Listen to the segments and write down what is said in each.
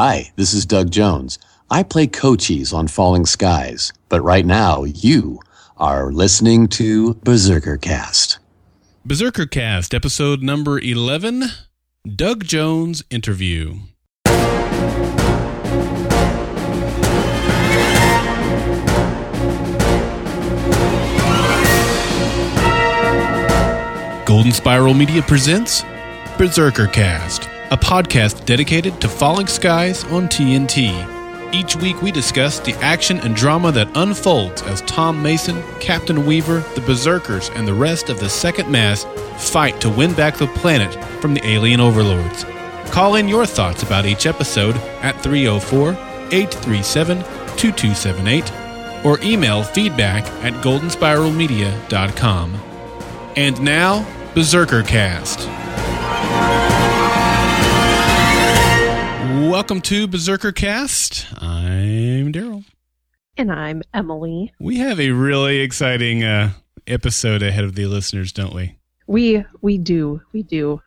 Hi, this is Doug Jones. I play Cochise on Falling Skies, but right now you are listening to Berserker Cast. Berserker Cast, episode number 11 Doug Jones interview. Golden Spiral Media presents Berserker Cast, a podcast dedicated to falling skies on TNT. Each week we discuss the action and drama that unfolds as Tom Mason, Captain Weaver, the Berserkers, and the rest of the Second Mass fight to win back the planet from the alien overlords. Call in your thoughts about each episode at 304 837 2278 or email feedback at goldenspiralmedia.com. And now, Berserker Cast. Welcome to Berserker Cast. I'm Daryl. And I'm Emily. We have a really exciting uh, episode ahead of the listeners, don't we? We we do. We do.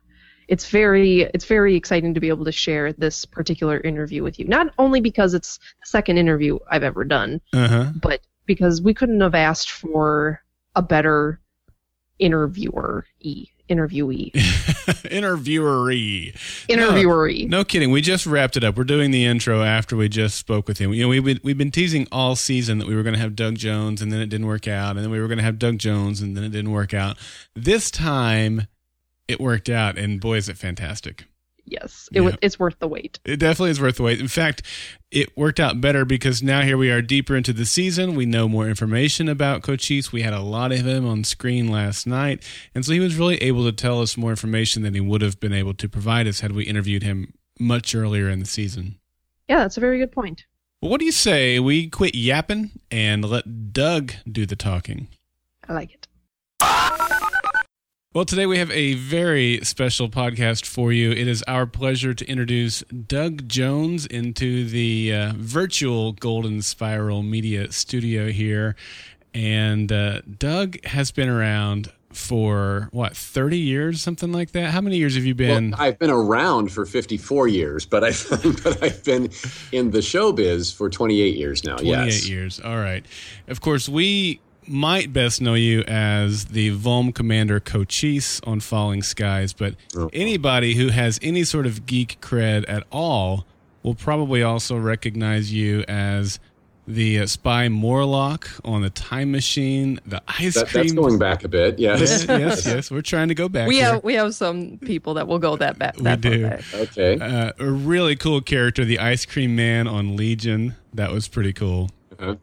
It's very it's very exciting to be able to share this particular interview with you. Not only because it's the second interview I've ever done, Uh-huh. but because we couldn't have asked for a better interviewer e interviewee Interviewery. interviewery. No kidding. We just wrapped it up. We're doing the intro after we just spoke with him. You know, we've been, we've been teasing all season that we were going to have Doug Jones, and then it didn't work out, and then we were going to have Doug Jones, and then it didn't work out. This time, it worked out, and boy, is it fantastic. Yes, it it's worth the wait. It definitely is worth the wait. In fact, it worked out better because now here we are deeper into the season. We know more information about Cochise. We had a lot of him on screen last night. And so he was really able to tell us more information than he would have been able to provide us had we interviewed him much earlier in the season. Yeah, that's a very good point. Well, what do you say we quit yapping and let Doug do the talking? I like it. Well, today we have a very special podcast for you. It is our pleasure to introduce Doug Jones into the uh, virtual Golden Spiral Media studio here. And uh, Doug has been around for what, 30 years, something like that? How many years have you been? Well, I've been around for 54 years, but I've but I've been in the showbiz for 28 years now. 28 yes. years. All right. Of course, we might best know you as the Volm Commander Cochise on Falling Skies, but Oh. anybody who has any sort of geek cred at all will probably also recognize you as the uh, spy Morlock on the Time Machine, the ice That, cream. that's going back a bit. Yes. yes, yes, yes. We're trying to go back. We here. have we have some people that will go that back. We that far do. back. Okay. uh, a really cool character, the Ice Cream Man on Legion. That was pretty cool. Uh-huh.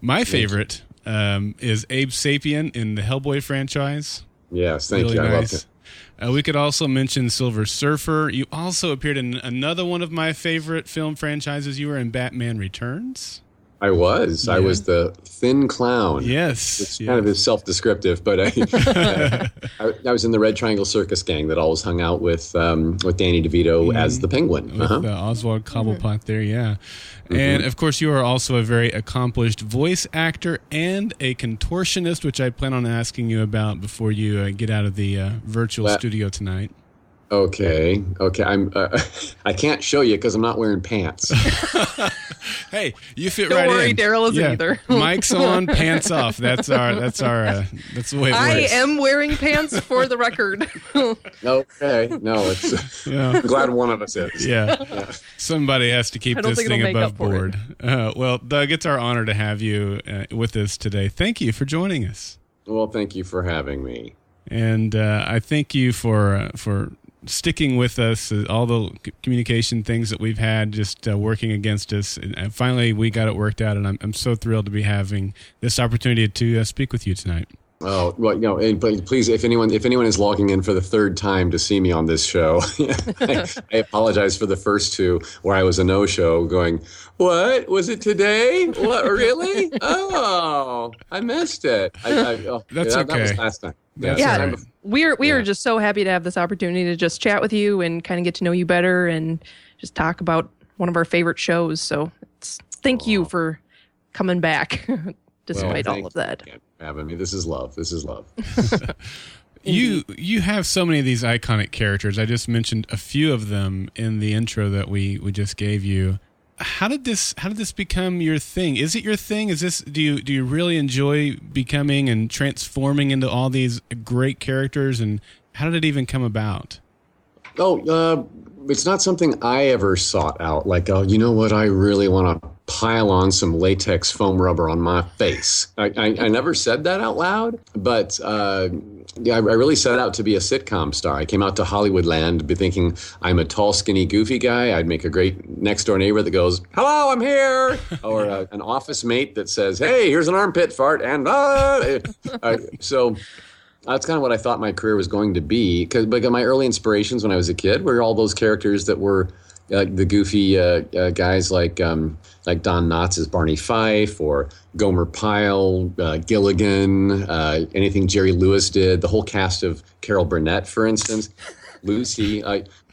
My favorite um, is Abe Sapien in the Hellboy franchise. Yes. Thank really you. I love nice. Uh, we could also mention Silver Surfer. You also appeared in another one of my favorite film franchises. You were in Batman Returns. I was. I was the thin clown. Yes, It's yes. kind of is self-descriptive, but I, I, I was in the Red Triangle Circus gang that always hung out with um, with Danny DeVito as the Penguin. with Uh-huh. uh, Oswald Cobblepot there, yeah. And of course, you are also a very accomplished voice actor and a contortionist, which I plan on asking you about before you uh, get out of the uh, virtual That- studio tonight. Okay. Okay. I'm. Uh, I can't show you because I'm not wearing pants. Hey, you fit Don't right worry, in. Daryl isn't Yeah. either. Mics on, pants off. That's our. That's our. Uh, that's the way it I works. am wearing pants for the record. okay. No. It's. Yeah. I'm glad one of us is. yeah. Somebody has to keep this thing above up for it. board. Uh, well, Doug, it's our honor to have you uh, with us today. Thank you for joining us. Well, thank you for having me. and uh, I thank you for uh, for sticking with us. Uh, all the communication things that we've had just uh, working against us, and, and finally we got it worked out. And I'm I'm so thrilled to be having this opportunity to uh, speak with you tonight. Oh well, you know, and but please, if anyone if anyone is logging in for the third time to see me on this show, I, I apologize for the first two where I was a no show. Going, what was it today? What really? Oh, I missed it. I, I, oh, That's yeah, That was okay. last time. That's Yeah. right. we're we are just so happy to have this opportunity to just chat with you and kind of get to know you better and just talk about one of our favorite shows. So it's, thank you for coming back, despite all of that. having me. This is love. This is love. you you have so many of these iconic characters. I just mentioned a few of them in the intro that we we just gave you. How did this how did this become your thing? Is it your thing? Is this do you do you really enjoy becoming and transforming into all these great characters and how did it even come about? Oh, uh, it's not something I ever sought out. Like, oh, you know what? I really want to pile on some latex foam rubber on my face. I, I, I never said that out loud, but uh, yeah, I, I, really set out to be a sitcom star. I came out to Hollywoodland be thinking I'm a tall, skinny, goofy guy. I'd make a great next door neighbor that goes, "Hello, I'm here," or uh, an office mate that says, "Hey, here's an armpit fart," and uh, uh so that's kind of what I thought my career was going to be. Because my early inspirations when I was a kid were all those characters that were uh, the goofy uh, uh, guys like um, like Don Knotts as Barney Fife or Gomer Pyle, uh, Gilligan, uh, anything Jerry Lewis did, the whole cast of Carol Burnett, for instance, Lucy.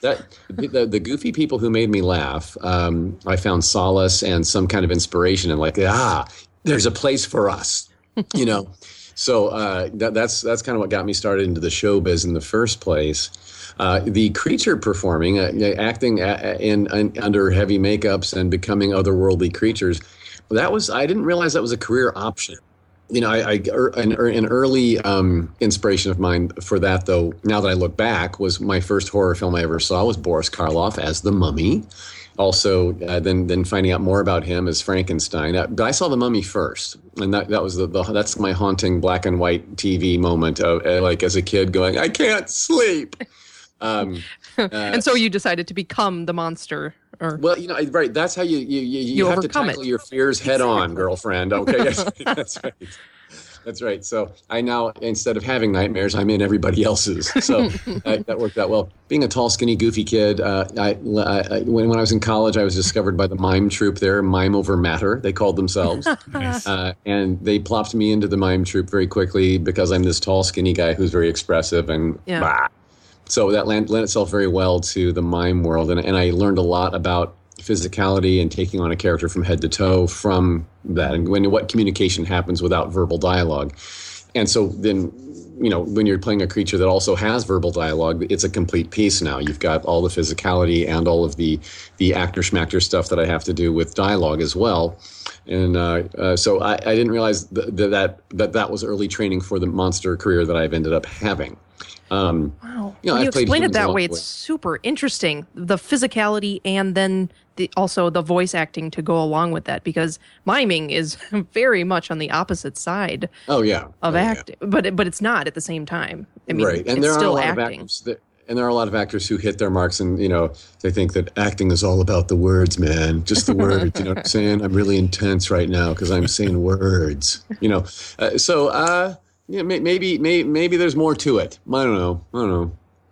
that the, the goofy people who made me laugh, um, I found solace and some kind of inspiration and like ah, there's a place for us, you know. So uh, that, that's that's kind of what got me started into the showbiz in the first place. Uh, the creature performing, uh, acting uh, in, in, under heavy makeups and becoming otherworldly creatures, that was I didn't realize that was a career option. You know, I, I er, an, er, an, early um, inspiration of mine for that, though, now that I look back, was my first horror film I ever saw was Boris Karloff as the Mummy also uh, then then finding out more about him as Frankenstein. Uh, I saw the Mummy first, and that that was the, the that's my haunting black and white TV moment. Of, uh, like as a kid, going, I can't sleep. Um, and so you decided to become the monster. Or well, you know, right. That's how you you you, you, you have to tackle it. your fears head exactly. on, girlfriend. Okay, that's right. That's right. So I now, instead of having nightmares, I'm in everybody else's. So I, that worked out well. Being a tall, skinny, goofy kid, uh, I, I, when, when I was in college, I was discovered by the mime troupe there, Mime Over Matter, they called themselves. nice. uh, and they plopped me into the mime troupe very quickly because I'm this tall, skinny guy who's very expressive and yeah. Bah. So that lent, lent itself very well to the mime world. And, and I learned a lot about physicality and taking on a character from head to toe from that and when what communication happens without verbal dialogue. And so then you know when you're playing a creature that also has verbal dialogue it's a complete piece now. You've got all the physicality and all of the the actor schmactor stuff that i have to do with dialogue as well. And uh, uh, so I, I, didn't realize that, that that that was early training for the monster career that i've ended up having um, wow. You, know, you explain it that way, it's super interesting. The physicality and then the, also the voice acting to go along with that because miming is very much on the opposite side. Oh yeah, of oh, acting, yeah. but but it's not at the same time. I mean, right, and there are a lot acting. of actors that, and there are a lot of actors who hit their marks and you know they think that acting is all about the words man just the words you know what i'm saying i'm really intense right now because i'm saying words you know uh, so uh yeah, maybe, maybe, maybe there's more to it. I don't know. I don't know.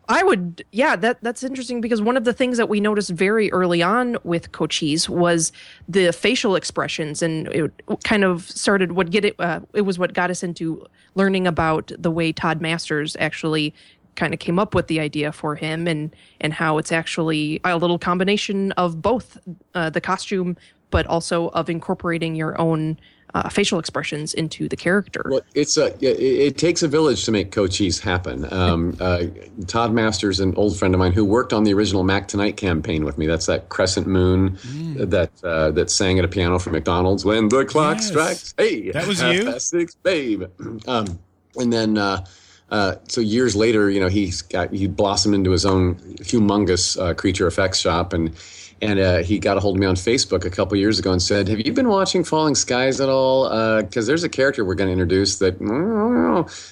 I would, yeah, that that's interesting because one of the things that we noticed very early on with Cochise was the facial expressions, and it kind of started what get it. Uh, it was what got us into learning about the way Todd Masters actually kind of came up with the idea for him, and and how it's actually a little combination of both uh, the costume, but also of incorporating your own uh, facial expressions into the character. Well, it's a it, it takes a village to make Cochise happen. Um, uh, Todd Masters, an old friend of mine who worked on the original Mac Tonight campaign with me. That's that crescent moon mm. that uh, that sang at a piano for McDonald's when the clock yes. strikes. Hey, that was you, six, babe. Um, and then. Uh, uh, so years later, you know, he's got he blossomed into his own humongous uh, creature effects shop, and and uh, he got a hold of me on Facebook a couple years ago and said, "Have you been watching Falling Skies at all? Because uh, there's a character we're going to introduce that." And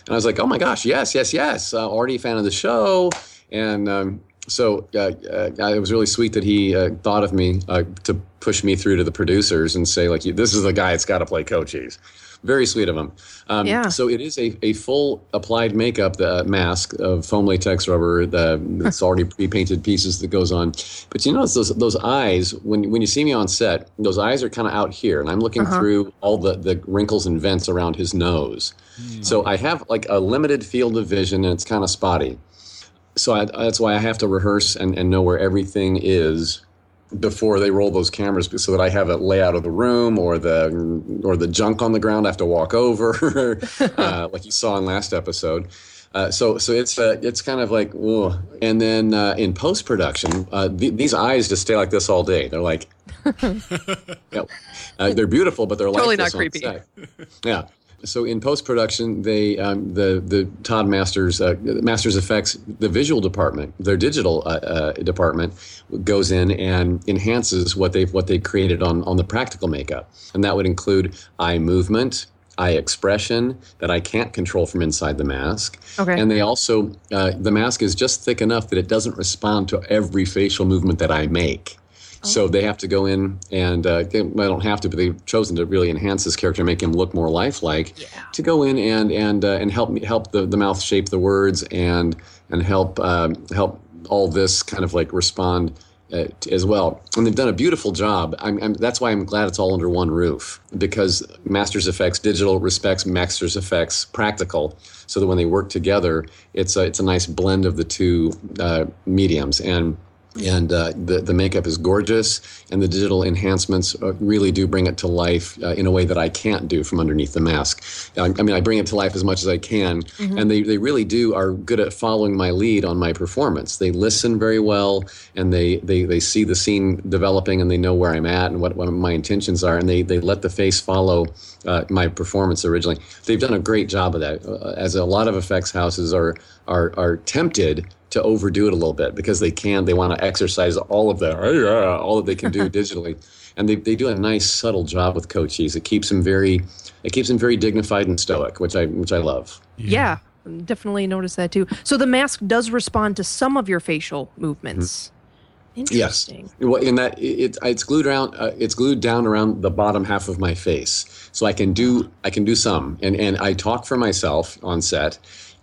I was like, "Oh my gosh, yes, yes, yes! Uh, already a fan of the show." And um, so uh, uh, it was really sweet that he uh, thought of me to push me through to the producers and say, "Like, this is the guy that's got to play Cochise." Very sweet of him. Um, yeah. So it is a, a full applied makeup the mask of foam latex rubber. The it's already pre painted pieces that goes on. But you notice those those eyes when when you see me on set, those eyes are kind of out here, and I'm looking uh-huh. through all the the wrinkles and vents around his nose. Mm. So I have like a limited field of vision, and it's kind of spotty. So I, that's why I have to rehearse and, and know where everything is before they roll those cameras so that I have a layout of the room or the or the junk on the ground I have to walk over, uh, like you saw in last episode. Uh, so so it's uh, it's kind of like, ooh. and then uh, in post production, uh, th- these eyes just stay like this all day. They're like, uh, they're beautiful, but they're Totally lifeless not creepy. Yeah. So in post production, they um, the the Todd Masters uh, Masters Effects the visual department, their digital uh, uh, department goes in and enhances what they've what they created on on the practical makeup, and that would include eye movement, eye expression that I can't control from inside the mask. Okay. And they also uh, the mask is just thick enough that it doesn't respond to every facial movement that I make. So they have to go in and uh, they, well, I don't have to, but they've chosen to really enhance his character, make him look more lifelike. To go in and and uh, and help me help the, the mouth shape the words and and help um, help all this kind of like respond uh, as well. And they've done a beautiful job. I'm, I'm, that's why I'm glad it's all under one roof because Masters Effects Digital respects Masters Effects Practical, so that when they work together, it's a, it's a nice blend of the two uh, mediums and and uh, the the makeup is gorgeous, and the digital enhancements uh, really do bring it to life uh, in a way that I can't do from underneath the mask. I, I mean, I bring it to life as much as I can, and they, they really do are good at following my lead on my performance. They listen very well, and they they, they see the scene developing, and they know where I'm at and what, what my intentions are, and they they let the face follow uh, my performance originally. They've done a great job of that, uh, as a lot of effects houses are are are tempted to overdo it a little bit because they can. They want to exercise all of that, all that they can do digitally, and they, they do a nice subtle job with Cochise. It keeps them very, it keeps them very dignified and stoic, which I which I love. Yeah. definitely notice that too. So the mask does respond to some of your facial movements. Yes, Interesting. well, in that it, it's glued around. Uh, it's glued down around the bottom half of my face, so I can do I can do some, and and I talk for myself on set.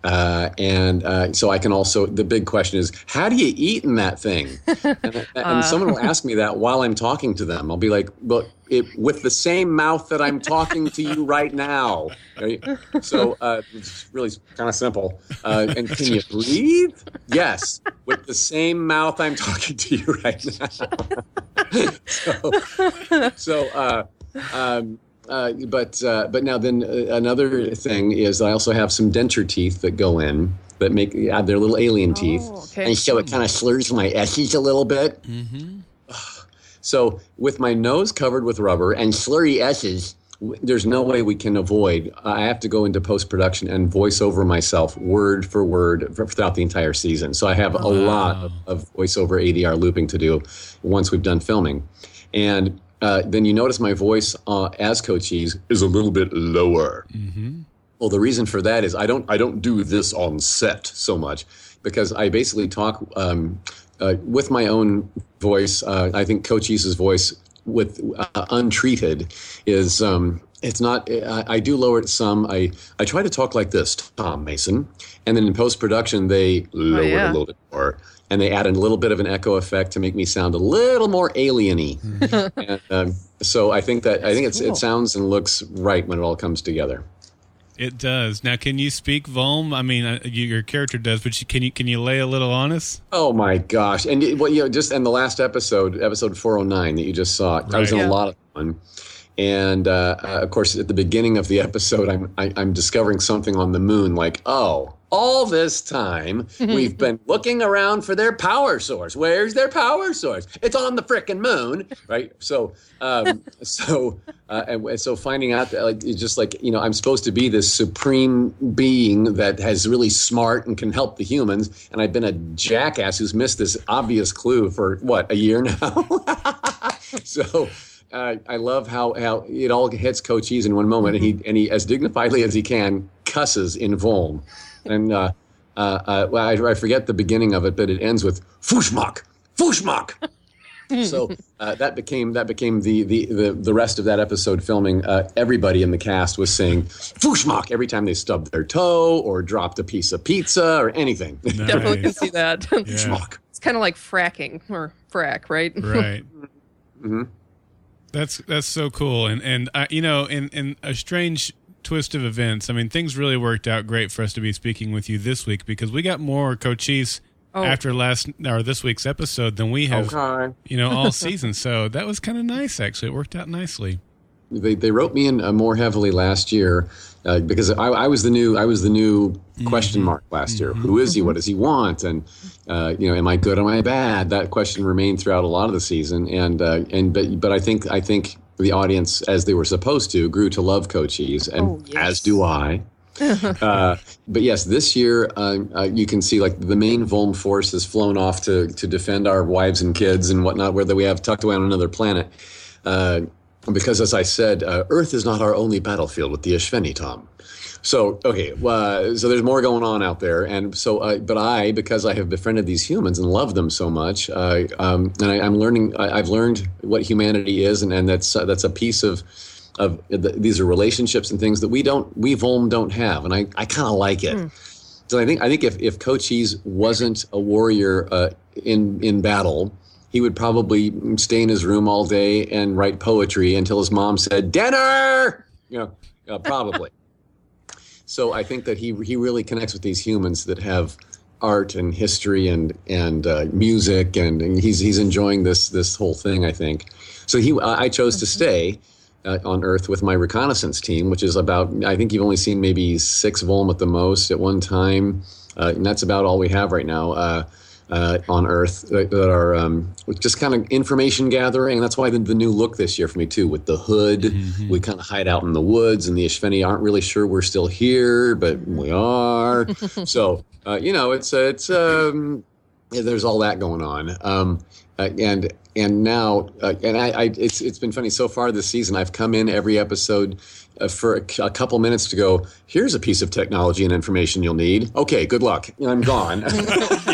Uh, and uh, so I can also. The big question is, how do you eat in that thing? And, and someone will ask me that while I'm talking to them. I'll be like, "Well, it, with the same mouth that I'm talking to you right now." Right? So uh, it's really kind of simple. Uh, and can you breathe? Yes, with the same mouth I'm talking to you right now. so, so uh, um, uh, but uh, but now then uh, another thing is I also have some denture teeth that go in that make add their little alien teeth, okay. and so it kind of slurs my s's a little bit. So with my nose covered with rubber and slurry s's. There's no way we can avoid. I have to go into post production and voice over myself word for word for, throughout the entire season. So I have a lot of, of voiceover ADR looping to do once we've done filming. And uh, then you notice my voice uh, as Cochise is a little bit lower. Well, the reason for that is I don't I don't do this on set so much because I basically talk um, uh, with my own voice. Uh, I think Cochise's voice with uh, untreated is um, it's not. I, I do lower it some. I I try to talk like this, Tom Mason, and then in post production they lower it yeah. a little bit more. And they add a little bit of an echo effect to make me sound a little more alieny. and, um, so I think that I think it's, cool. it sounds and looks right when it all comes together. It does. Now, can you speak Volm? I mean, uh, you, your character does, but you, can you can you lay a little on us? Oh my gosh! And it- well, you know, just in the last episode, episode four hundred nine that you just saw, I was in Right. a lot of fun. And uh, uh, of course, at the beginning of the episode, I'm I, I'm discovering something on the moon. Like, oh, all this time we've been looking around for their power source. Where's their power source? It's on the frickin' moon, right? So, um, so, uh, and, and so finding out that like it's just like you know, I'm supposed to be this supreme being that has really smart and can help the humans, and I've been a jackass who's missed this obvious clue for what a year now. so. Uh, I love how, how it all hits Cochise in one moment, and he and he as dignifiedly as he can cusses in Volm, and uh, uh, uh, well, I, I forget the beginning of it, but it ends with Fushmak, Fushmak. so uh, that became that became the, the the the rest of that episode filming. Uh, everybody in the cast was saying Fushmak every time they stubbed their toe or dropped a piece of pizza or anything. Definitely can see that. Yeah. Fushmak. it's kind of like fracking or frack, right? right. That's that's so cool, and and uh, you know, in in a strange twist of events, I mean, things really worked out great for us to be speaking with you this week because we got more Cochise Oh. after last or this week's episode than we have, Okay. you know, all season. So that was kind of nice, actually. It worked out nicely. they, they wrote me in uh, more heavily last year uh, because I, I, was the new I was the new mm-hmm. question mark last mm-hmm. year. Who is he? What does he want? And uh, you know, am I good? Am I bad? That question remained throughout a lot of the season. And uh, and but but I think I think the audience, as they were supposed to, grew to love Cochise, and oh, yes. as do I. uh, but yes, this year uh, uh, you can see like the main Volm force has flown off to to defend our wives and kids and whatnot, whether we have tucked away on another planet. Uh, because, as I said, uh, Earth is not our only battlefield with the Espheni, Tom. So okay, uh, so there's more going on out there, and so uh, but I, because I have befriended these humans and love them so much, uh, um, and I, am learning. I, have learned what humanity is, and, and that's uh, that's a piece of of the, these are relationships and things that we don't we Volm don't have, and I, I kind of like it. Mm. So I think I think if if Cochise wasn't a warrior uh, in in battle, he would probably stay in his room all day and write poetry until his mom said dinner. You know, uh, probably. So I think that he he really connects with these humans that have art and history and and uh, music and, and, he's he's enjoying this this whole thing. I think. So he I chose to stay. Uh, on Earth with my reconnaissance team, which is about, I think you've only seen maybe six Volm at the most at one time. Uh, and that's about all we have right now. Uh, on Earth that, that are um, just kind of information gathering. That's why the, the, new look this year for me too, with the hood. Mm-hmm. We kind of hide out in the woods, and the Espheni aren't really sure we're still here, but we are. so uh, you know, it's it's um, there's all that going on. Um, uh, and and now uh, and I, I, it's it's been funny so far this season. I've come in every episode uh, for a, a, couple minutes to go. Here's a piece of technology and information you'll need. Okay, good luck. I'm gone.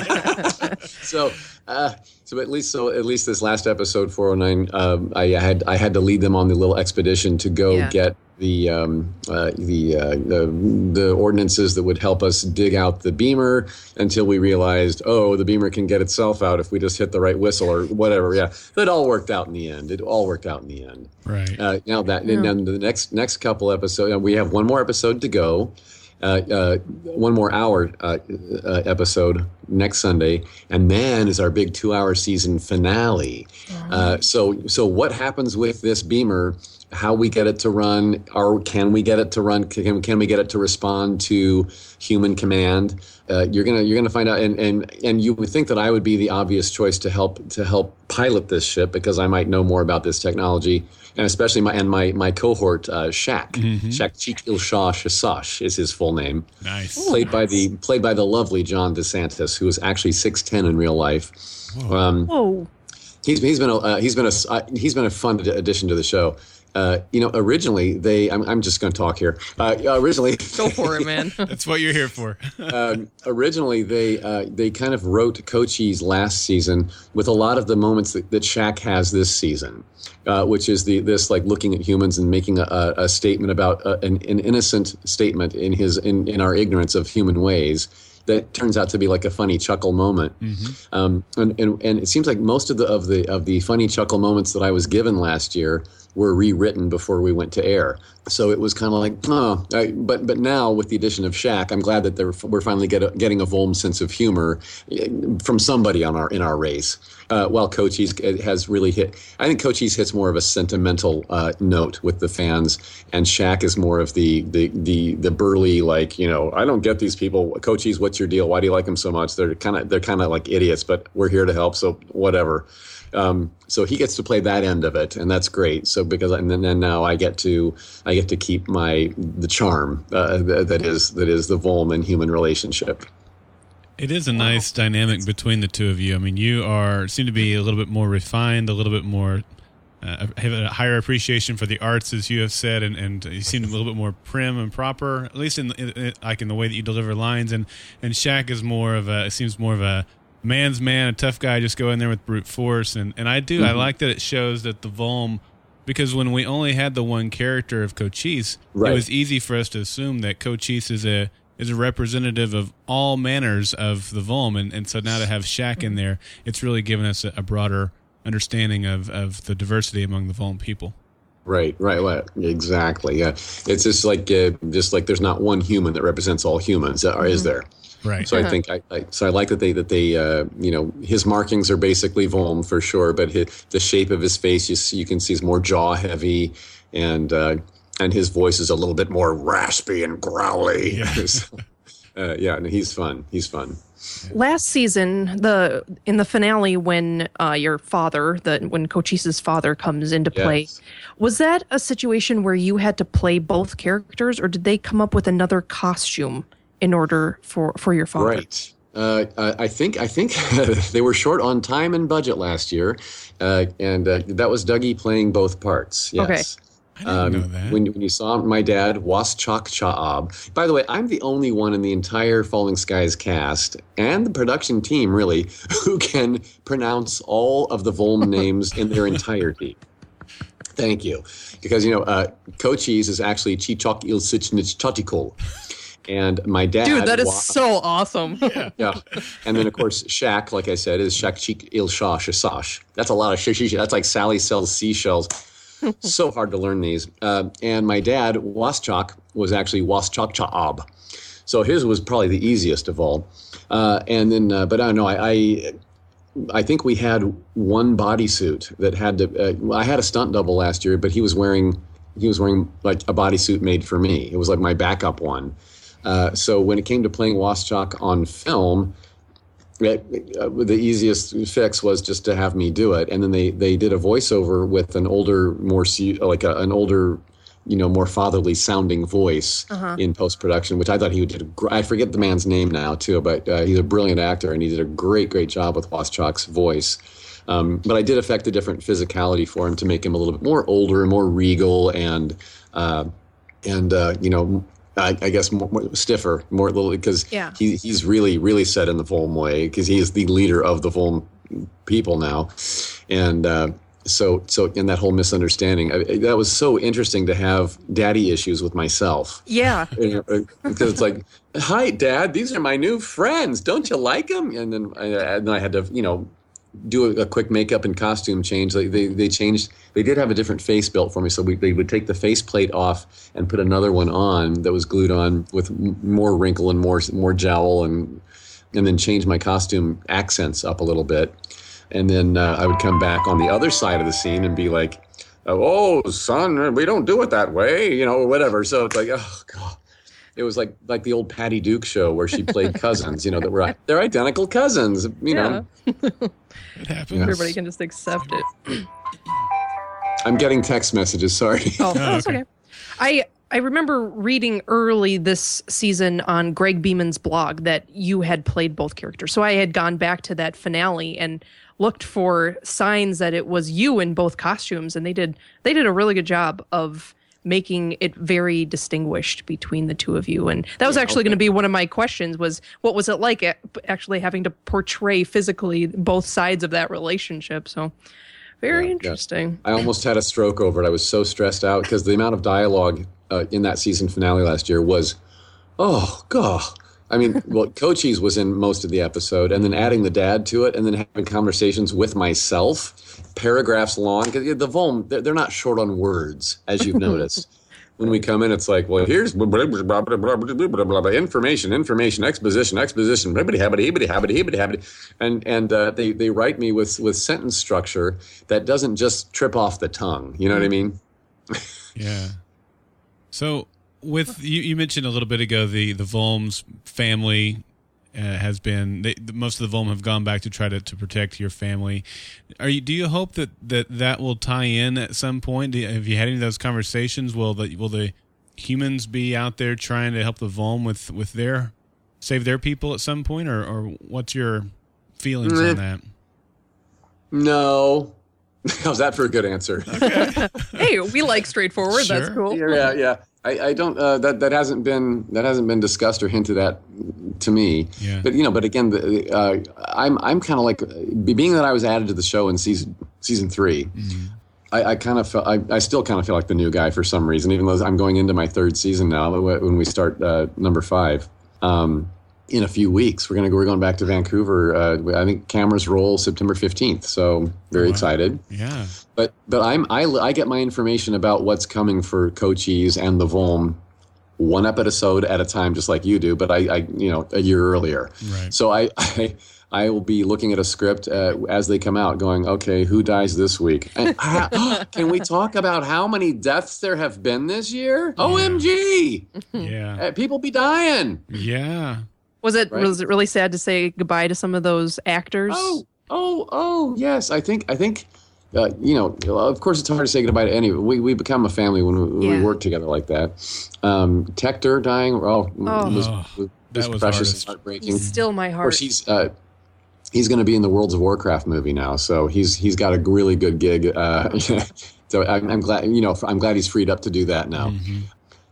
so, uh, so at least so at least this last episode 409, um, I had I had to lead them on the little expedition to go yeah. get the um, uh, the, uh, the, the ordinances that would help us dig out the beamer until we realized, oh, the beamer can get itself out if we just hit the right whistle or whatever. Yeah, it all worked out in the end. It all worked out in the end. Right uh, now that yeah. and the next next couple episodes, we have one more episode to go. Uh, uh, one more hour uh, uh, episode next Sunday, and then is our big two-hour season finale. Uh, so, so what happens with this beamer? How we get it to run, or can we get it to run? Can, can we get it to respond to human command? Uh, you're gonna you're gonna find out, and, and and you would think that I would be the obvious choice to help to help pilot this ship because I might know more about this technology and especially my and my my cohort uh, Shak mm-hmm. Shak Cheek Ilshah Shasash is his full name. Nice. Played nice. by the played by the lovely John DeSantis, who is actually six ten in real life. Whoa. Um, Whoa. He's, he's been a uh, he's been a uh, he's been a fun addition to the show. Uh, you know, originally they, I'm, I'm just going to talk here. Uh, originally, go for it, man. That's what you're here for. um, originally, they, uh, they kind of wrote Cochise last season with a lot of the moments that, that Shak has this season, uh, which is the, this like looking at humans and making a, a statement about uh, an, an innocent statement in his, in, in our ignorance of human ways that turns out to be like a funny chuckle moment. Mm-hmm. Um, and, and, and it seems like most of the of the of the funny chuckle moments that I was given last year were rewritten before we went to air. So it was kind of like, oh, I, but but now with the addition of Shak, I'm glad that we're finally get a, getting a Volm sense of humor eh, from somebody on our in our race. Uh, while Cochise has really hit, I think Cochise hits more of a sentimental uh, note with the fans, and Shak is more of the the the the burly like you know I don't get these people. Cochise, what's your deal? Why do you like them so much? They're kind of they're kind of like idiots, but we're here to help, so whatever. Um, so he gets to play that end of it, and that's great. So because and then, and now I get to I get to keep my the charm uh, that is that is the Volm and human relationship. It is a nice dynamic between the two of you. I mean, you are seem to be a little bit more refined, a little bit more uh, have a higher appreciation for the arts, as you have said, and, and you seem a little bit more prim and proper, at least in, in, like in the way that you deliver lines. And and Shak is more of a seems more of a man's man, a tough guy, just go in there with brute force. And, and I do, mm-hmm. I like that it shows that the Volm, because when we only had the one character of Cochise, right. it was easy for us to assume that Cochise is a is a representative of all manners of the Volm. And, and so now to have Shak in there, it's really given us a, a broader understanding of, of the diversity among the Volm people. Right, right, right. Exactly. Yeah, it's just like uh, just like there's not one human that represents all humans, or is there? Right. So I think I, I so I like that they that they uh, you know his markings are basically Volm for sure, but his, the shape of his face you see, you can see is more jaw heavy, and uh, and his voice is a little bit more raspy and growly. Yeah. So, uh, yeah, and he's fun. He's fun. Last season, the in the finale when uh, your father, the when Cochise's father comes into play, Yes. was that a situation where you had to play both characters, or did they come up with another costume in order for for your father? Right. Uh, I think I think they were short on time and budget last year, uh, and uh, that was Dougie playing both parts. Yes. Okay. I didn't know that. Um, When, when you saw my dad, Waschak Chaab. By the way, I'm the only one in the entire Falling Skies cast and the production team, really, who can pronounce all of the Volm names in their entirety. Thank you. Because, you know, uh, Cochise is actually Chichok Ilsichnich Chotikol. And my dad. Dude, that is Wa- so awesome. yeah. And then, of course, Shaq, like I said, is Shaq Chik Il Shah Shasash. That's a lot of shish. That's like Sally sells seashells. so hard to learn these. Uh, and my dad, Waschak, was actually Waschak Chaab. So his was probably the easiest of all. Uh, and then, uh, but I don't know, I, I, I think we had one bodysuit that had to, uh, I had a stunt double last year, but he was wearing, he was wearing like a bodysuit made for me. It was like my backup one. Uh, so when it came to playing Waschak on film, it, uh, the easiest fix was just to have me do it, and then they they did a voiceover with an older, more like a, an older, you know, more fatherly sounding voice in post production, which I thought he did. A gr- I forget the man's name now too, but uh, he's a brilliant actor, and he did a great great job with Waschak's voice. Um, but I did affect a different physicality for him to make him a little bit more older, and more regal, and uh, and uh, you know, I, I guess more, more stiffer, more little because Yeah. he, he's really really set in the Volm way because he is the leader of the Volm people now, and uh, so so in that whole misunderstanding, I, that was so interesting to have daddy issues with myself. yeah. Because it's like, hi, Dad, these are my new friends. Don't you like them? And then I, and then I had to, you know, do a, a quick makeup and costume change. Like they, they changed. They did have a different face built for me, so we, they would take the face plate off and put another one on that was glued on with more wrinkle and more more jowl and and then change my costume accents up a little bit. And then uh, I would come back on the other side of the scene and be like, "Oh, son, we don't do it that way," you know, whatever. So it's like, oh god. It was like like the old Patty Duke show where she played cousins, you know, that were they're identical cousins, you know. It happens. Everybody can just accept it. I'm getting text messages. Sorry. Oh, that's okay. okay. I I remember reading early this season on Greg Beeman's blog that you had played both characters. So I had gone back to that finale and looked for signs that it was you in both costumes and they did they did a really good job of making it very distinguished between the two of you and that was actually going to be one of my questions was what was it like actually having to portray physically both sides of that relationship so very Yeah, yeah. interesting I almost had a stroke over it. I was so stressed out because the amount of dialogue uh, in that season finale last year was, oh god. I mean, well, Cochise was in most of the episode, and then adding the dad to it, and then having conversations with myself, paragraphs long. Because the Volm, they're not short on words, as you've noticed. when we come in, it's like, well, here's information, information, exposition, exposition, and and uh, they they write me with with sentence structure that doesn't just trip off the tongue. You know what I mean? yeah. So with you, you mentioned a little bit ago the the Volms family uh, has been they, most of the Volm have gone back to try to, to protect your family. Are you? Do you hope that that that will tie in at some point? Do you, have you had any of those conversations? Will the will the humans be out there trying to help the Volm with with their save their people at some point, or or what's your feelings on that? No. How's that for a good answer? hey we like straightforward that's Sure. cool yeah, yeah. I, I don't. Uh, that that hasn't been that hasn't been discussed or hinted at to me. Yeah. But you know, but again, the, uh, I'm I'm kind of like being that I was added to the show in season season 3 I, I kind of felt I, I still kind of feel like the new guy for some reason, even though I'm going into my third season now. When we start uh, number five. Um, in a few weeks, we're gonna go. We're going back to Vancouver. Uh, I think cameras roll September fifteenth, so very excited. Yeah. But but I'm I, I get my information about what's coming for Cochise and the Volm one episode at a time, just like you do. But I, I you know a year earlier. Right. So I, I I will be looking at a script uh, as they come out, going, okay, who dies this week? And I- can we talk about how many deaths there have been this year? OMG! Yeah. Uh, people be dying. Yeah. Was it Right. was it really sad to say goodbye to some of those actors? Oh, oh, oh, yes. I think, I think, uh, you know, of course, it's hard to say goodbye to any. We we become a family when we, when we work together like that. Um, Tector dying, oh, Oh. was, was, that was precious hardest. and heartbreaking. He's still my Of heart. course, he's uh, he's going to be in the Worlds of Warcraft movie now, so he's he's got a really good gig. Uh, so I'm, I'm glad, you know, I'm glad he's freed up to do that now. Mhm.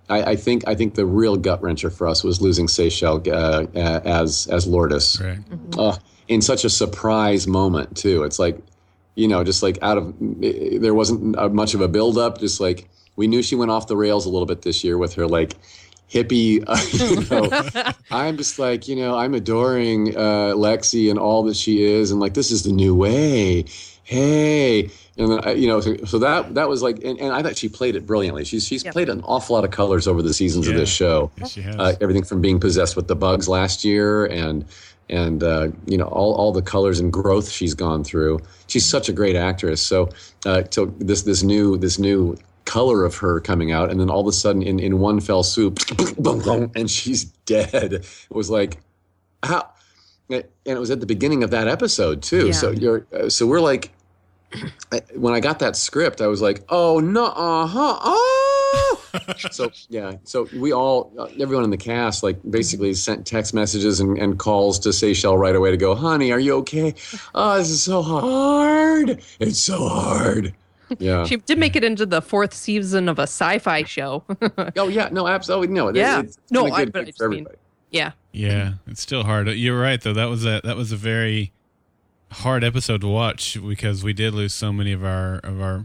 I, I think I think the real gut wrencher for us was losing Seychelles uh, uh, as as Lourdes Right. uh, in such a surprise moment too. It's like, you know, just like out of there wasn't uh, much of a build up. Just like we knew she went off the rails a little bit this year with her like hippie. Uh, you know, I'm just like you know I'm adoring uh, Lexi and all that she is, and like this is the new way. Hey. And then, I- you know, so, so that that was like, and, and I thought she played it brilliantly. She's she's Yep. played an awful lot of colors over the seasons of this show Yes, she has. uh, everything from being possessed with the bugs last year and and uh, you know all, all the colors and growth she's gone through. She's such a great actress. So uh, so this this new this new color of her coming out, and then all of a sudden in, in one fell swoop, and she's dead. It was like how, and it was at the beginning of that episode too. Yeah. So you're uh, so we're like. I- When I got that script, I was like, "Oh no, uh huh, oh." so yeah, so we all, uh, everyone in the cast, like basically sent text messages and, and calls to Seychelles right away to go, honey, are you okay? Oh, this is so hard. It's so hard. Yeah. She did make it into the fourth season of a sci-fi show. oh yeah. No, absolutely. No. Yeah. It's, No, been a I- good but I just mean- yeah. Yeah, it's still hard. You're right though. That was a that was a very hard episode to watch because we did lose so many of our of our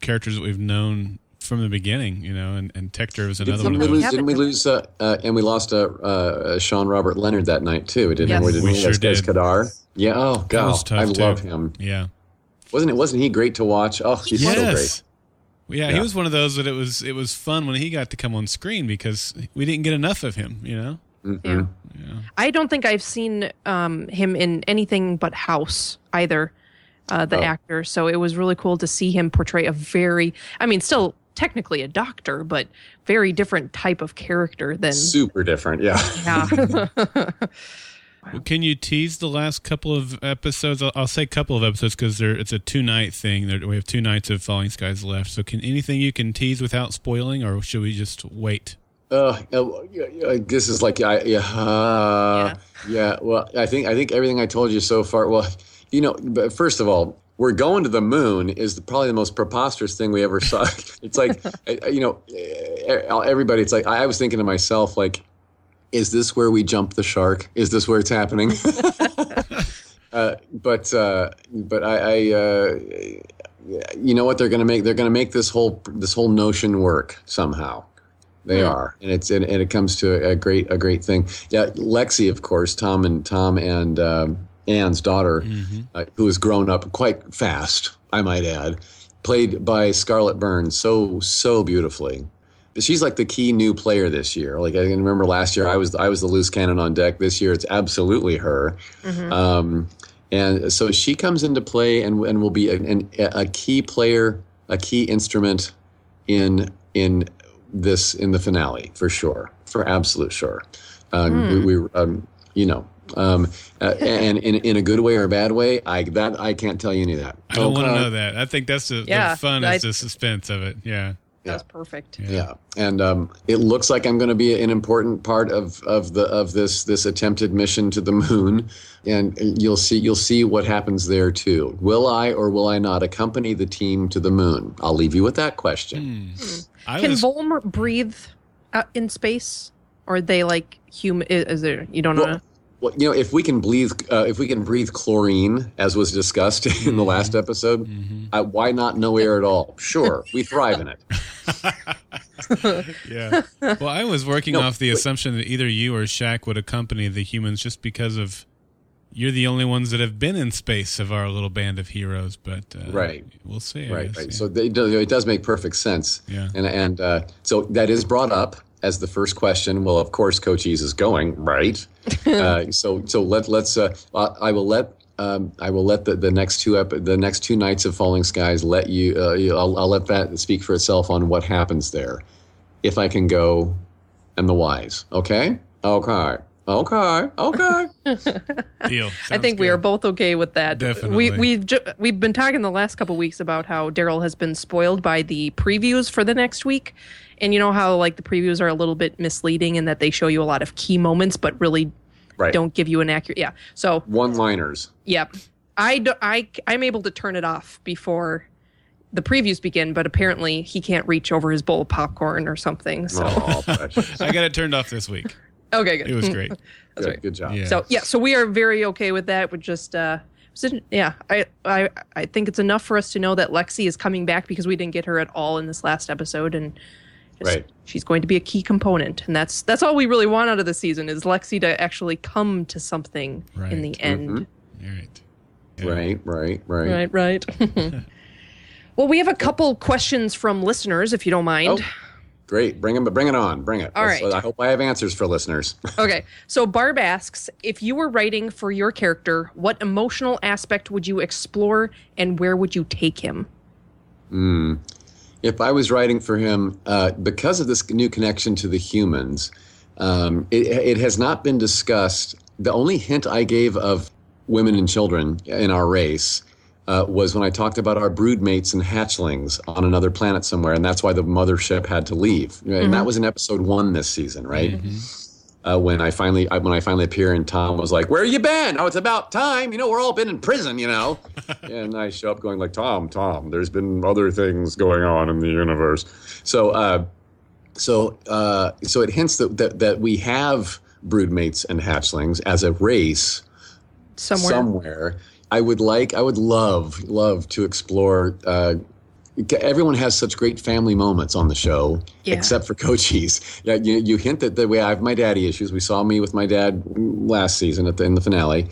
characters that we've known from the beginning. You know, and and Tector was another Didn't one. we lose? Didn't we lose? Uh, uh, and we lost uh, uh, Sean Robert Leonard that night too. Didn't Yes. we? Didn't We we? sure as, as did. Kadar. Yeah. Oh God, was tough, I too. love him. Yeah. Wasn't it? Wasn't he great to watch? Oh, he's so great. Yes. Yeah, he was one of those that it was it was fun when he got to come on screen because we didn't get enough of him. You know. Mm-mm. Yeah. I don't think I've seen um, him in anything but House either, uh, the Oh. actor. So it was really cool to see him portray a very, I mean, still technically a doctor, but very different type of character than. Super different. Yeah. Yeah. Well, Can you tease the last couple of episodes? I'll, I'll say couple of episodes because there it's a two night thing. There, we have two nights of Falling Skies left. So, can anything you can tease without spoiling, or should we just wait? Uh, yeah, yeah, this is like I, yeah, uh, yeah. Well, I think I think everything I told you so far. Well, you know, but first of all, we're going to the moon is probably the most preposterous thing we ever saw. it's like, you know, uh, everybody. It's like I was thinking to myself, like, is this where we jump the shark? Is this where it's happening? uh, but uh, but I, I uh, you know what they're going to make? They're going to make this whole this whole notion work somehow. They Hmm. are, and it's and, and it comes to a great a great thing. Yeah, Lexi, of course, Tom and Tom and um, Anne's daughter, uh, who has grown up quite fast, I might add, played by Scarlett Burns so so beautifully. She's like the key new player this year. Like I can remember last year, I was I was the loose cannon on deck. This year, it's absolutely her. Um, and so she comes into play and, and will be an, an, a key player, a key instrument in in this in the finale for sure, for absolute sure. Um, we, we um, you know, um, uh, and in in a good way or a bad way, I that I can't tell you any of that. I don't want to know that. I think that's the, Yeah, the fun I- is the suspense of it. Yeah. That's perfect. Yeah, and um, it looks like I'm going to be an important part of, of the of this this attempted mission to the moon, and you'll see you'll see what happens there too. Will I or will I not accompany the team to the moon? I'll leave you with that question. I Can was, Volm breathe out in space? Or are they like human? Is there, you don't know? Well, well, you know, if we can breathe, uh, if we can breathe chlorine, as was discussed in the last episode, uh, why not no air at all? Sure, we thrive in it. yeah. Well, I was working No, off the wait. assumption that either you or Shaq would accompany the humans just because of you're the only ones that have been in space of our little band of heroes, but uh, Right. we'll see. I right, guess, right. yeah. So they, it does make perfect sense. Yeah. And and uh, so that is brought up as the first question. Well, of course, Cochise is going right. uh, so so let let's. Uh, I I will let. Um, I will let the, the next two ep- the next two nights of Falling Skies let you. Uh, you- I'll, I'll let that speak for itself on what happens there, if I can go, and the whys. Okay. Okay. Okay. Okay. deal. I think we are both okay with that. Definitely. We we've ju- we've been talking the last couple weeks about how Daryl has been spoiled by the previews for the next week, and you know how like the previews are a little bit misleading in that they show you a lot of key moments, but really Right. don't give you an accurate. Yeah. So One liners. Yep. I, do, I, I'm able to turn it off before the previews begin, but apparently he can't reach over his bowl of popcorn or something. So, Oh. I got it turned off this week. okay, good. It was great. That's good, right. good job. Yeah. So, yeah, so we are very okay with that. With just, uh, yeah, I, I, I think it's enough for us to know that Lexi is coming back because we didn't get her at all in this last episode. And just- Right. she's going to be a key component. And that's, that's all we really want out of the season is Lexi to actually come to something in the end. All right. Right. Right. Right. Right, right. well, we have a couple questions from listeners, if you don't mind. Oh. Great. Bring them. Bring it on. Bring it. All right. I hope I have answers for listeners. Okay, so Barb asks if you were writing for your character, what emotional aspect would you explore and where would you take him? Hmm. If I was writing for him, uh, because of this new connection to the humans, um, it, it has not been discussed. The only hint I gave of women and children in our race uh, was when I talked about our broodmates and hatchlings on another planet somewhere, and that's why the mothership had to leave. And that was in episode one this season, right? Uh, when I finally I, when I finally appear and Tom was like, "Where you been? Oh, it's about time. You know, we're all been in prison, you know." and I show up going like, "Tom, Tom, there's been other things going on in the universe." So, uh, so, uh, so it hints that, that that we have broodmates and hatchlings as a race Somewhere. somewhere. I would like, I would love, love to explore. Uh, everyone has such great family moments on the show, Yeah. except for Cochise. Yeah, you, you hint that the way I have my daddy issues. We saw me with my dad last season at the, in the finale.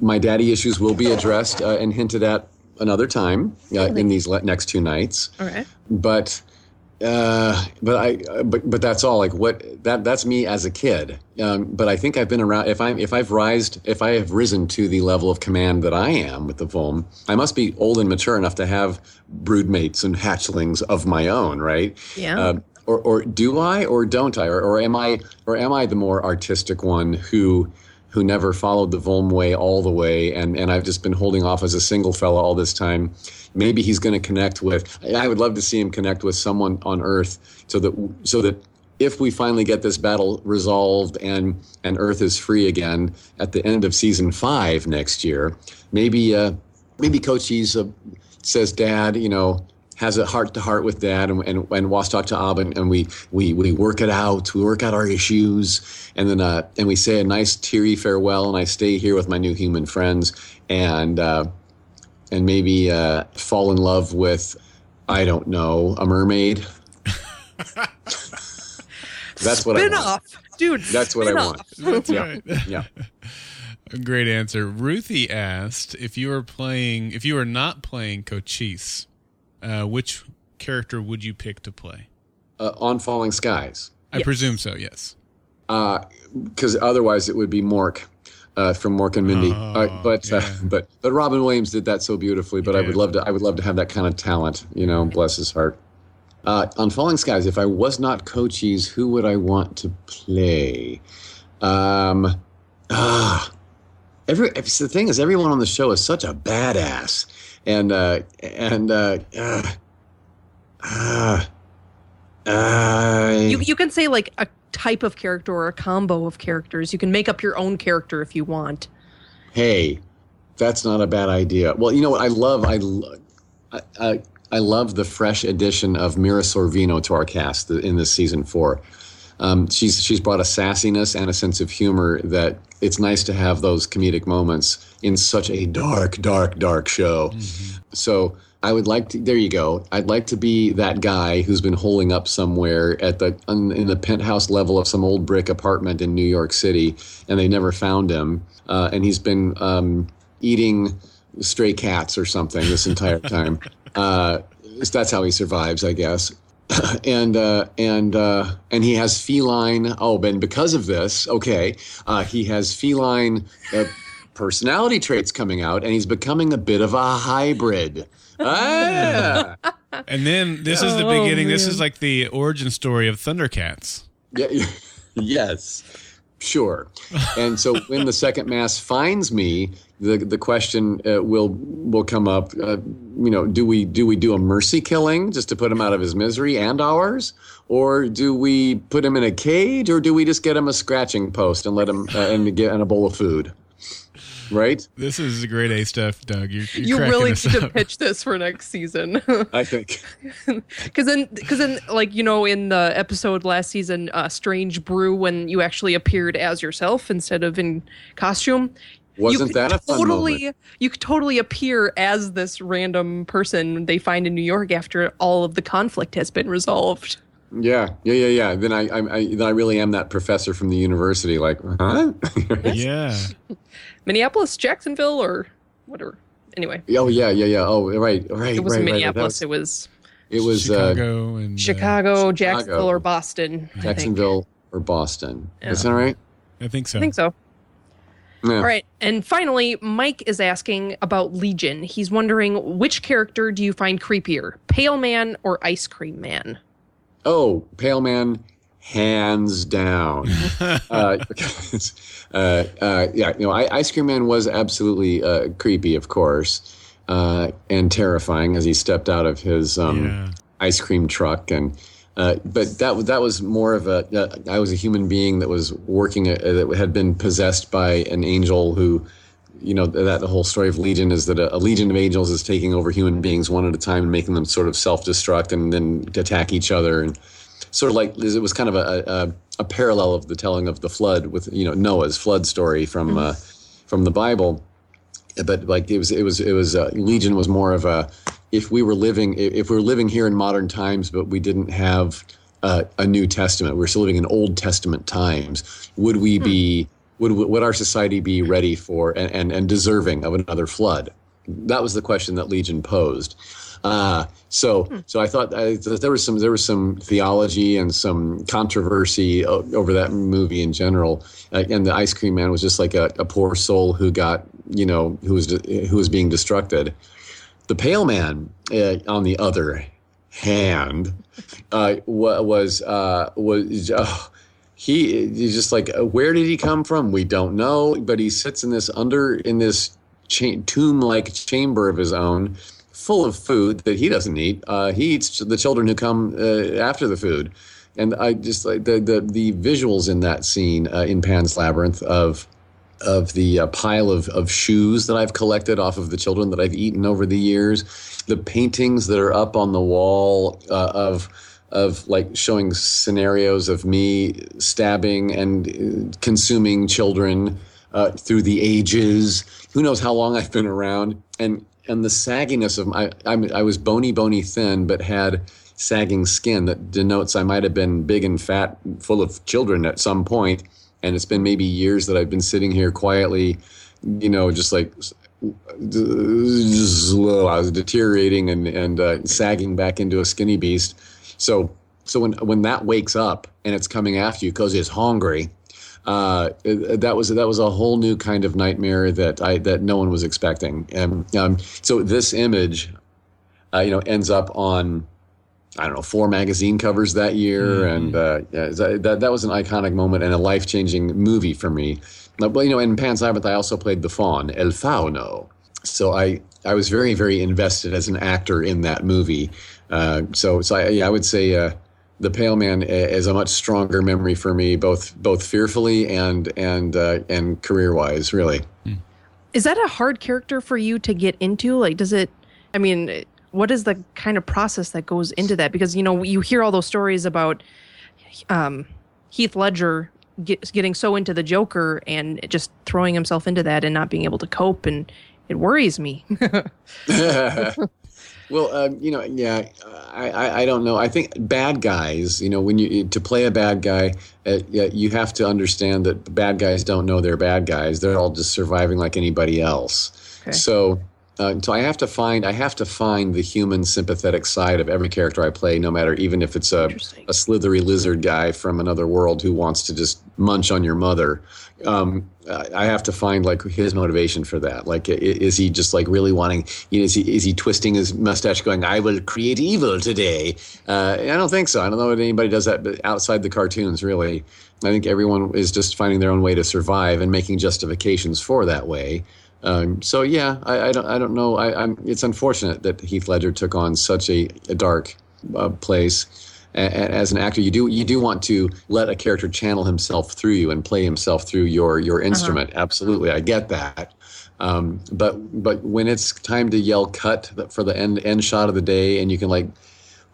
My daddy issues will be addressed uh, and hinted at another time uh, in these le- next two nights All right. but uh, but I but but that's all. Like what that that's me as a kid. Um, but I think I've been around. If I'm if I've rised if I have risen to the level of command that I am with the Volm, I must be old and mature enough to have broodmates and hatchlings of my own, right? Yeah. Uh, or, or do I or don't I or, or am I or am I the more artistic one who who never followed the Volm way all the way and and I've just been holding off as a single fella all this time. Maybe he's going to connect with I would love to see him connect with someone on earth so that so that if we finally get this battle resolved and and earth is free again at the end of season 5 next year maybe uh maybe Cochise, uh, says dad you know has a heart to heart with dad and, and, and wants to talk to Ab and, and we, we, we work it out. We work out our issues and then, uh, and we say a nice teary farewell and I stay here with my new human friends and, uh, and maybe, uh, fall in love with, I don't know, a mermaid. That's what I want. off. Dude, That's what I spin want. That's Yeah. right. Yeah. Great answer. Ruthie asked if you were playing, if you were not playing Cochise, uh, which character would you pick to play? Uh, on falling skies. I Yes. presume so. Yes. because otherwise it would be Mork uh, from Mork and Mindy. Oh, uh, but uh, yeah. but but Robin Williams did that so beautifully. But I would love to I would love to have that kind of talent. You know, bless his heart. Uh, on Falling Skies, if I was not Cochise, who would I want to play? Um, ah, every the thing is everyone on the show is such a badass, and uh, and uh, uh, uh, uh, You, you can say like a type of character or a combo of characters. You can make up your own character if you want. hey, that's not a bad idea. Well, you know what? I love I, lo- I, I, I love the fresh addition of Mira Sorvino to our cast in this season four. Um, she's she's brought a sassiness and a sense of humor that it's nice to have those comedic moments in such a dark, dark, dark show. So I would like to. There you go. I'd like to be that guy who's been holding up somewhere at the in the penthouse level of some old brick apartment in New York City, and they never found him, uh, and he's been um, eating stray cats or something this entire time. uh, that's how he survives, I guess. and uh, and uh, and he has feline. Oh, and because of this, okay, uh, he has feline uh, personality traits coming out, and he's becoming a bit of a hybrid. Ah, And then this is the Oh, beginning. This is like the origin story of Thundercats. yeah, yeah. yes, sure. And so when the second mass finds me, the the question uh, will will come up. Uh, you know, do we do we do a mercy killing just to put him out of his misery and ours, or do we put him in a cage, or do we just get him a scratching post and let him uh, and get and a bowl of food? Right. This is great A stuff, Doug. You're, you're You really us need to pitch this for next season. I think. Because then, because then, like you know, in the episode last season, uh, Strange Brew, when you actually appeared as yourself instead of in costume, Wasn't you that could a fun totally, moment? you could totally appear as this random person they find in New York after all of the conflict has been resolved. Yeah, yeah, yeah, yeah. Then I, I, I, then I really am that professor from the university. Like, huh? Yeah. Minneapolis, Jacksonville, or whatever. Anyway, oh yeah, yeah, yeah. Oh right, right, it wasn't right, right. Minneapolis. That it was was, it was uh, Chicago and uh, Chicago, Jacksonville, Chicago. or Boston. Jacksonville or Boston. Yeah. Is that right? I think so. I think so. Yeah. All right. And finally, Mike is asking about Legion. He's wondering which character do you find creepier, Pale Man or Ice Cream Man? Oh, Pale Man, hands down. uh, because, uh, uh, yeah, you know, I, Ice Cream Man was absolutely uh, creepy, of course, uh, and terrifying as he stepped out of his um, Yeah. ice cream truck and. Uh, but that was that was more of a. Uh, I was a human being that was working uh, that had been possessed by an angel who, you know, that the whole story of Legion is that a, a legion of angels is taking over human beings one at a time and making them sort of self-destruct and then attack each other and sort of like it was kind of a, a, a parallel of the telling of the flood with you know Noah's flood story from uh, from the Bible. But like it was it was it was uh, Legion was more of a if we were living if we were living here in modern times, but we didn't have uh, a New Testament, we we're still living in Old Testament times. Would we be would would our society be ready for and, and, and deserving of another flood? That was the question that Legion posed. Uh, so, so I thought there was some there was some theology and some controversy over that movie in general. Uh, and the Ice Cream Man was just like a, a poor soul who got you know who was who was being destructed. The Pale Man, uh, on the other hand, uh, was uh, was. Uh, he he's just like uh, where did he come from we don't know but he sits in this under in this cha- tomb like chamber of his own full of food that he doesn't eat uh, he eats the children who come after the food and i just like the the, the visuals in that scene in pan's labyrinth of of the uh, pile of, of shoes that I've collected off of the children that I've eaten over the years, the paintings that are up on the wall uh, of of like showing scenarios of me stabbing and uh, consuming children uh, through the ages. Who knows how long I've been around, and and the sagginess of my I'm, I was bony, bony, thin, but had sagging skin that denotes I might have been big and fat, full of children at some point and it's been maybe years that I've been sitting here quietly, you know, just like I was deteriorating and and uh, sagging back into a skinny beast. So so when when that wakes up and it's coming after you because it's hungry, uh, that was that was a whole new kind of nightmare that I that no one was expecting. And um, so this image, uh, you know, ends up on I don't know, four magazine covers that year, and uh, yeah, that that was an iconic moment and a life changing movie for me. But you know, in Pan's Labyrinth, I also played the faun, El Fauno. So I I was very very invested as an actor in that movie. Uh, so so I, yeah, I would say uh, the Pale Man is a much stronger memory for me, both both fearfully and and uh, and career wise, really. Is that a hard character for you to get into? Like, does it? I mean, what is the kind of process that goes into that? Because you know, you hear all those stories about um, Heath Ledger get, getting so into the Joker and just throwing himself into that and not being able to cope, and it worries me. Well, uh, you know, yeah, I, I, I, don't know. I think bad guys, you know, when you to play a bad guy, uh, you have to understand that bad guys don't know they're bad guys. They're all just surviving like anybody else. Okay. So uh, so I have to find I have to find the human sympathetic side of every character I play, no matter even if it's a, a slithery lizard guy from another world who wants to just munch on your mother. Um, I have to find like his motivation for that. Like, is he just like really wanting? You know, is he is he twisting his mustache, going, "I will create evil today"? Uh, I don't think so. I don't know if anybody does that, but outside the cartoons, really, I think everyone is just finding their own way to survive and making justifications for that way. Um, so yeah, I, I, don't I don't know. I, am it's unfortunate that Heath Ledger took on such a, a dark uh, place. as an actor, you do you do want to let a character channel himself through you and play himself through your your uh-huh. instrument. Uh-huh. Absolutely, I get that. Um, but but when it's time to yell cut for the end end shot of the day, and you can like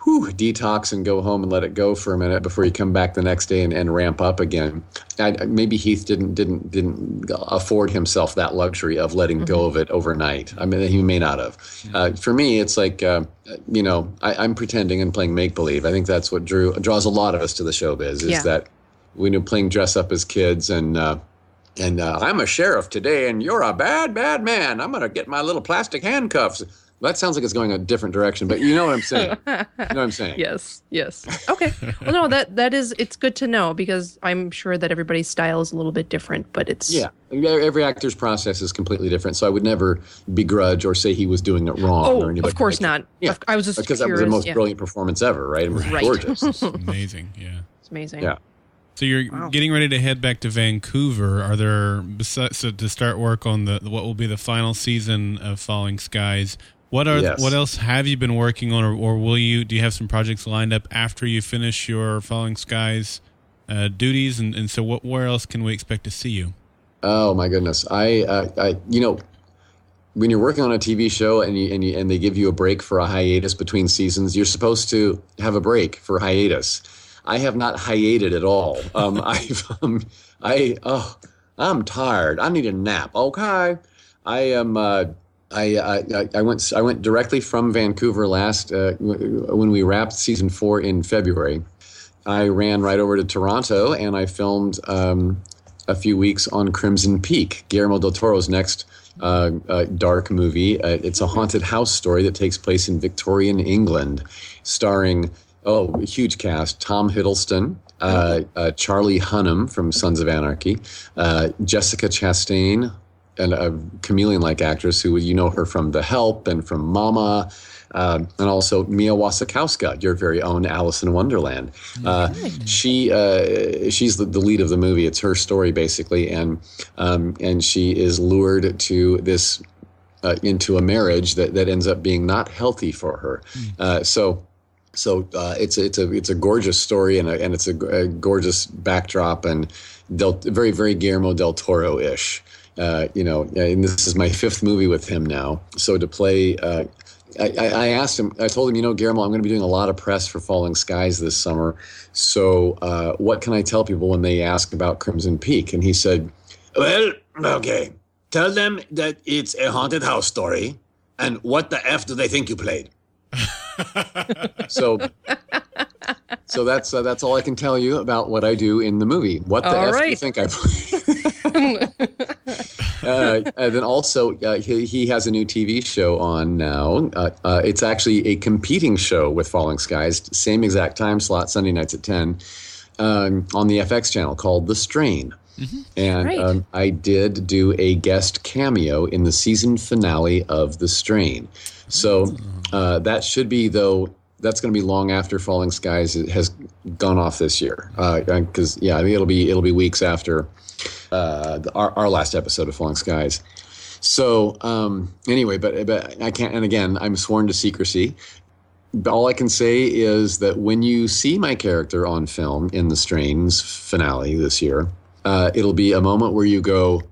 whew, detox and go home and let it go for a minute before you come back the next day and, and ramp up again. I, maybe Heath didn't didn't didn't afford himself that luxury of letting mm-hmm. go of it overnight. I mean, he may not have. Uh, for me, it's like uh, you know, I, am pretending and playing make believe. I think that's what drew draws a lot of us to the showbiz. Is yeah. that we know playing dress up as kids and. Uh, and uh, I'm a sheriff today, and you're a bad, bad man. I'm going to get my little plastic handcuffs that sounds like it's going a different direction, but you know what I'm saying. you know what I'm saying. Yes, yes. Okay. Well, no, that that is it's good to know because I'm sure that everybody's style is a little bit different, but it's yeah. Every actor's process is completely different, so I would never begrudge or say he was doing it wrong. Oh, or of course like, not. Yeah, I was just because curious, that was the most yeah. brilliant performance ever, right? It was right. gorgeous, amazing. Yeah, it's amazing. Yeah. So you're wow. getting ready to head back to Vancouver. Are there besides so to start work on the what will be the final season of Falling Skies? What are yes. what else have you been working on, or, or, will you? Do you have some projects lined up after you finish your Falling Skies uh, duties? And, and so, what where else can we expect to see you? Oh my goodness, I, uh, I you know, when you're working on a TV show and you, and you, and they give you a break for a hiatus between seasons, you're supposed to have a break for hiatus. I have not hiated at all. Um, I've um, I oh I'm tired. I need a nap. Okay, I am. Uh, I, I, I went I went directly from Vancouver last uh, when we wrapped season four in February. I ran right over to Toronto and I filmed um, a few weeks on Crimson Peak, Guillermo del Toro's next uh, uh, dark movie. Uh, it's a haunted house story that takes place in Victorian England, starring oh huge cast: Tom Hiddleston, uh, uh, Charlie Hunnam from Sons of Anarchy, Jessica Chastain, and a chameleon-like actress who you know her from The Help and from Mama, uh, and also Mia Wasikowska, your very own Alice in Wonderland. Uh, she uh, she's the, the, lead of the movie. It's her story basically, and um, and she is lured to this uh, into a marriage that that ends up being not healthy for her. Mm. so. So uh, it's a, it's a it's a gorgeous story and a, and it's a, a gorgeous backdrop and del, very very Guillermo del Toro ish. Uh, you know, and this is my fifth movie with him now. So to play, uh, I, I, asked him, I told him, you know, Guillermo, I'm going to be doing a lot of press for Falling Skies this summer. So uh, what can I tell people when they ask about Crimson Peak? And he said, well, okay, tell them that it's a haunted house story. And what the F do they think you played? so so that's uh, that's all I can tell you about what I do in the movie. What the all F right. do you think I play? uh, and then also, uh, he, he, has a new TV show on now. Uh, uh, it's actually a competing show with Falling Skies, same exact time slot, Sunday nights at 10, um, on the FX channel called The Strain. Mm-hmm. And right. um, I did do a guest cameo in the season finale of The Strain. So uh, that should be, though, that's going to be long after Falling Skies has gone off this year. Because uh, yeah, I think it'll be it'll be weeks after uh, the, our, our last episode of Falling Skies. So um, anyway, but but I can't. And again, I'm sworn to secrecy. All I can say is that when you see my character on film in the Strains finale this year, uh, it'll be a moment where you go,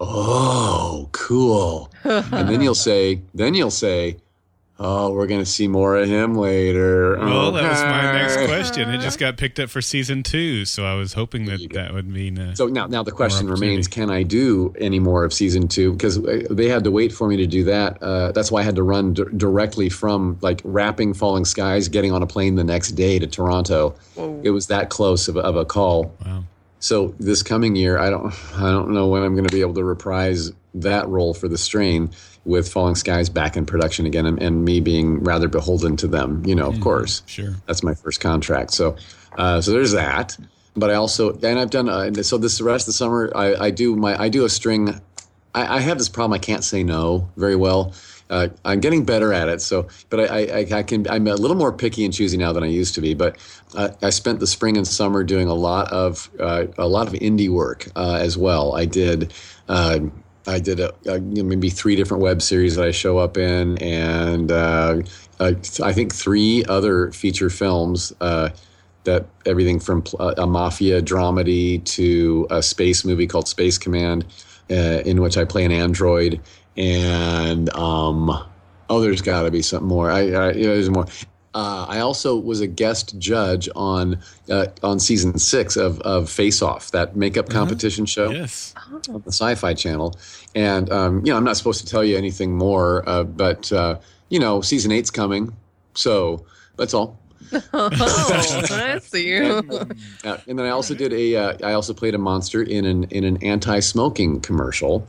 "Oh, cool," and then you'll say, then you'll say, Oh, we're going to see more of him later. Well, that was my next question. It just got picked up for season two, so I was hoping that that would mean. Uh, So now, now the question remains: Can I do any more of season two? Because they had to wait for me to do that. Uh, that's why I had to run d- directly from like wrapping Falling Skies, getting on a plane the next day to Toronto. It was that close of, a- of a call. wow. So this coming year, I don't, I don't know when I'm going to be able to reprise that role for the strain with Falling Skies back in production again, and, and me being rather beholden to them. You know, of course Sure. that's my first contract. So, uh, so there's that. But I also, and I've done. Uh, so this the rest of the summer, I, I do my, I do a string. I, I have this problem. I can't say no very well. Uh, I'm getting better at it. So, but I, I, I can. I'm a little more picky and choosy now than I used to be. But uh, I spent the spring and summer doing a lot of uh, a lot of indie work uh, as well. I did. Uh, I did a, a, you know, maybe three different web series that I show up in, and uh, uh, I think three other feature films. Uh, that everything from uh, a mafia dramedy to a space movie called Space Command, uh, in which I play an android, and um, oh, there's got to be something more. I, I there's more. Uh, I also was a guest judge on uh, on season six of, of Face Off, that makeup competition show Yes. on the Sci-Fi Channel, and um, you know I'm not supposed to tell you anything more, uh, but uh, you know season eight's coming, so that's all. Oh, I see. Uh, and then I also did a. Uh, I also played a monster in an in an anti-smoking commercial.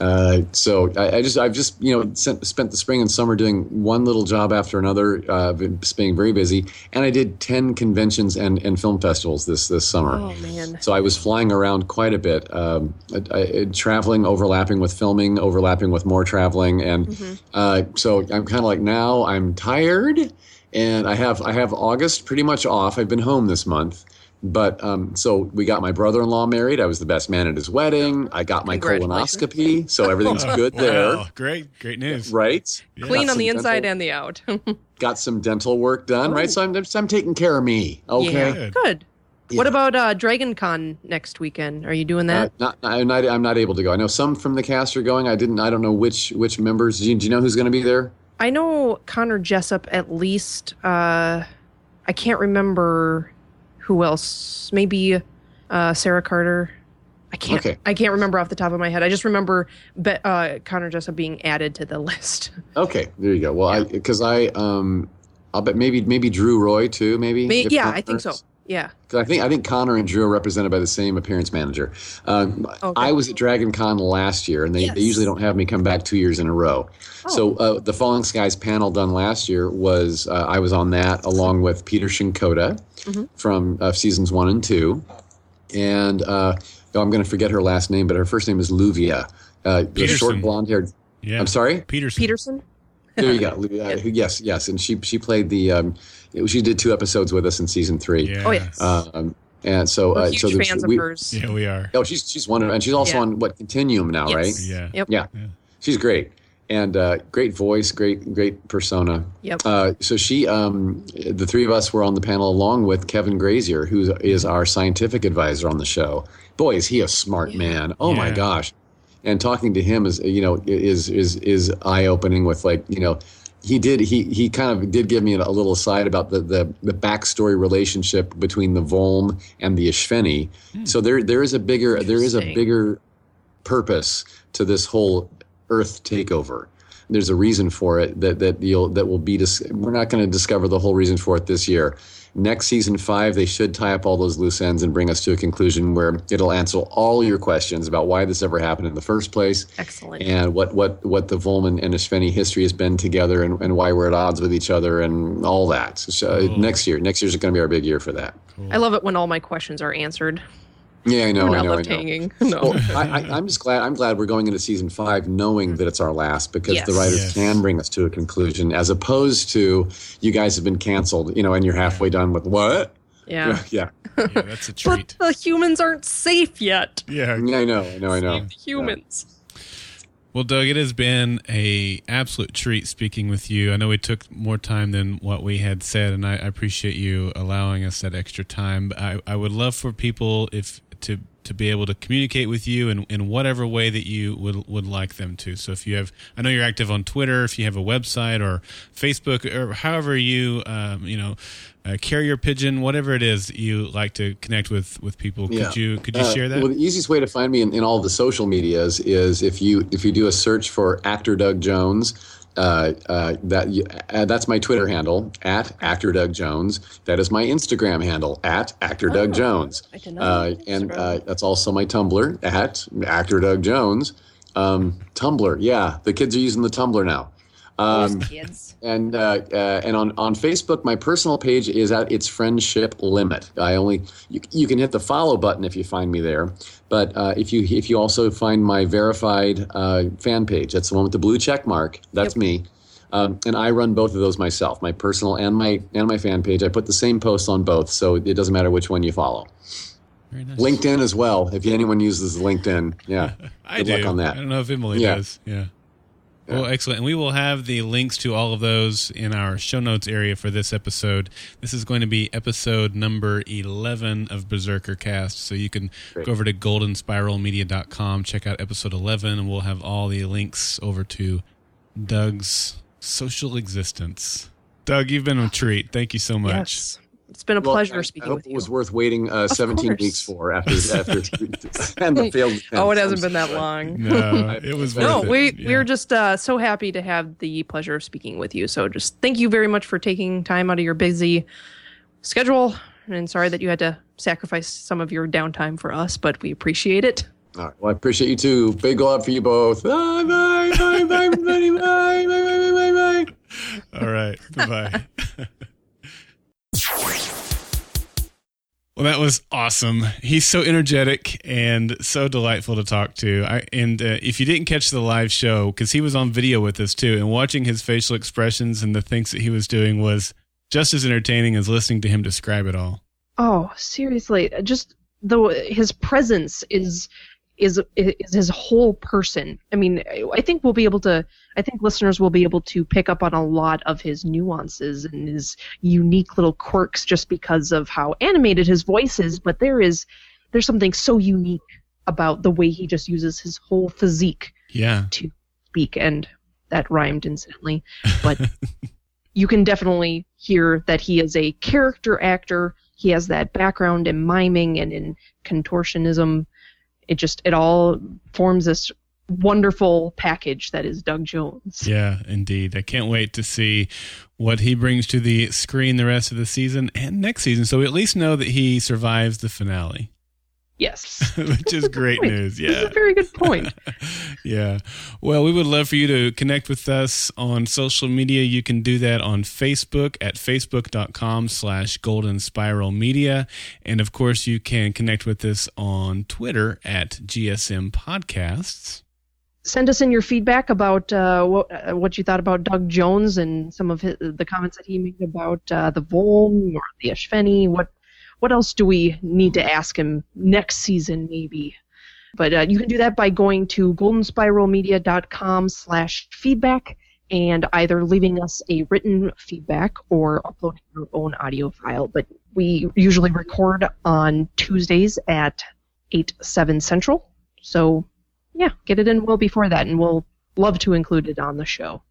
Uh, so I, I just I've just you know sent, spent the spring and summer doing one little job after another, uh, been being very busy, and I did ten conventions and, and film festivals this this summer. Oh man. So I was flying around quite a bit, um, I, I, traveling, overlapping with filming, overlapping with more traveling, and uh, so I'm kind of like now I'm tired, and I have I have August pretty much off. I've been home this month, but um, so we got my brother-in-law married. I was the best man at his wedding. I got my colonoscopy, so everything's good there, Wow. Great. Great news. right? Clean Got on the inside dental- and the out. Got some dental work done, right? So I'm I'm taking care of me. Okay. Yeah. Good. Good. Yeah. What about uh, Dragon Con next weekend? Are you doing Uh, that? not, I'm not. I'm not able to go. I know some from the cast are going. I didn't. I don't know which which members. Do you, do you know who's going to be there? I know Connor Jessup at least. Uh, I can't remember who else. Maybe uh, Sarah Carter. I can't. Okay. I can't remember off the top of my head. I just remember Be- uh, Connor Jessup being added to the list. Okay, there you go. Well, I because I um, I'll bet maybe maybe Drew Roy too. Maybe. May- yeah, I think so. Yeah. 'cause I think I think Connor and Drew are represented by the same appearance manager. Um, Okay. I was at Dragon Con last year, and they, Yes. they usually don't have me come back two years in a row. Oh. So uh, the Falling Skies panel done last year was uh, I was on that along with Peter Shinkoda Mm-hmm. from uh, seasons one and two, and uh, oh, I'm going to forget her last name, but her first name is Luvia. Uh, the short blonde haired. Yeah. I'm sorry. Petersen. Petersen. There you go. Uh, yes, yes, and she she played the um, she did two episodes with us in season three. Yeah. Oh yes. Um, and so We're uh, huge so there's- fans we- of hers. Yeah, we are. Oh, she's she's wonderful, and she's also Yeah. on what Continuum now, Yes. right? Yeah. Yep. Yeah, Yeah. she's great, and uh, great voice, great great persona. Yep. Uh, so she, um, the three of us were on the panel along with Kevin Grazier, who is our scientific advisor on the show. Boy, is he a smart man! Oh my gosh! And talking to him is, you know, is is is eye opening. With like, you know, he did he he kind of did give me a little aside about the the, the backstory relationship between the Volm and the Espheni. Hmm. So there there is a bigger there is a bigger purpose to this whole Earth takeover. There's a reason for it that that you'll that will be. Dis- we're not going to discover the whole reason for it this year. Next season five, they should tie up all those loose ends and bring us to a conclusion where it'll answer all your questions about why this ever happened in the first place, Excellent. and what what what the Volman and Espheni history has been together, and, and why we're at odds with each other, and all that. So uh, next year, next year's is going to be our big year for that. I love it when all my questions are answered. Yeah, I know, We're I not know, I know. Hanging. No. Well, I, I, I'm just glad. I'm glad we're going into season five, knowing that it's our last, because the writers Yes. can bring us to a conclusion, as opposed to you guys have been canceled, you know, and you're halfway done with what? yeah. yeah, Yeah, that's a But treat. the humans aren't safe yet. Yeah. Yeah, I know, I know, I know. Save the humans. Well, Doug, it has been a absolute treat speaking with you. I know we took more time than what we had said, and I, I appreciate you allowing us that extra time. I, I would love for people if to to be able to communicate with you in, in whatever way that you would would like them to. So if you have, I know you're active on Twitter. If you have a website or Facebook or however you um, you know uh, carrier pigeon, whatever it is you like to connect with with people, could you could you Uh, share that? Well, the easiest way to find me in, in all the social medias is if you if you do a search for actor Doug Jones. Uh, uh, that uh, that's my Twitter handle at actor Doug Jones. That is my Instagram handle at actor Doug Oh, Jones. Uh, and uh, that's also my Tumblr at actor Doug Jones. Um, Tumblr, yeah, the kids are using the Tumblr now. Um, kids. and uh, uh, and on, on Facebook, my personal page is at its friendship limit. I only you, you can hit the follow button if you find me there, but uh, if you if you also find my verified uh, fan page, that's the one with the blue check mark. That's Yep. me, um, and I run both of those myself, my personal and my and my fan page. I put the same posts on both, so it doesn't matter which one you follow. Very nice. LinkedIn as well. If anyone uses LinkedIn, yeah, I good do. luck on that. I don't know if Emily Yeah. does. Yeah. Well, excellent. And we will have the links to all of those in our show notes area for this episode. This is going to be episode number 11 of Berserker Cast. So you can Great. go over to goldenspiralmedia.com, check out episode 11, and we'll have all the links over to Doug's social existence. Doug, you've been a treat. Thank you so much. Yes. It's been a Well, pleasure I- speaking I hope with it you. was worth waiting uh, 17 course. weeks for after after and the failed oh, it hasn't been that long. No, it was worth No, it. we Yeah. we're just uh, so happy to have the pleasure of speaking with you. So just thank you very much for taking time out of your busy schedule. And sorry that you had to sacrifice some of your downtime for us, but we appreciate it. All right. Well, I appreciate you too. Big love for you both. Bye, bye, bye, bye, everybody. Bye, bye, bye, bye, bye, bye. All right. Bye bye. Well, that was awesome. He's so energetic and so delightful to talk to. I, and uh, if you didn't catch the live show, because he was on video with us too, and watching his facial expressions and the things that he was doing was just as entertaining as listening to him describe it all. Oh, seriously, just the his presence is is is his whole person. I mean, I think we'll be able to. I think listeners will be able to pick up on a lot of his nuances and his unique little quirks just because of how animated his voice is. But there is there's something so unique about the way he just uses his whole physique Yeah. to speak, and that rhymed incidentally. But you can definitely hear that he is a character actor. He has that background in miming and in contortionism. It just it all forms this wonderful package that is Doug Jones. Yeah, indeed. I can't wait to see what he brings to the screen the rest of the season and next season. So we at least know that he survives the finale, Yes. which is great news. Yeah. a very good point. yeah. Well, we would love for you to connect with us on social media. You can do that on Facebook at facebook.com slash golden spiral media. And of course, you can connect with us on Twitter at GSM Podcasts. Send us in your feedback about uh, what uh, what you thought about Doug Jones and some of his, the comments that he made about uh, the Volm or the Espheni. What what else do we need to ask him next season, maybe? But uh, you can do that by going to goldenspiralmedia.com slash feedback and either leaving us a written feedback or uploading your own audio file. But we usually record on Tuesdays at 8, 7 Central. So, yeah, get it in well before that, and we'll love to include it on the show.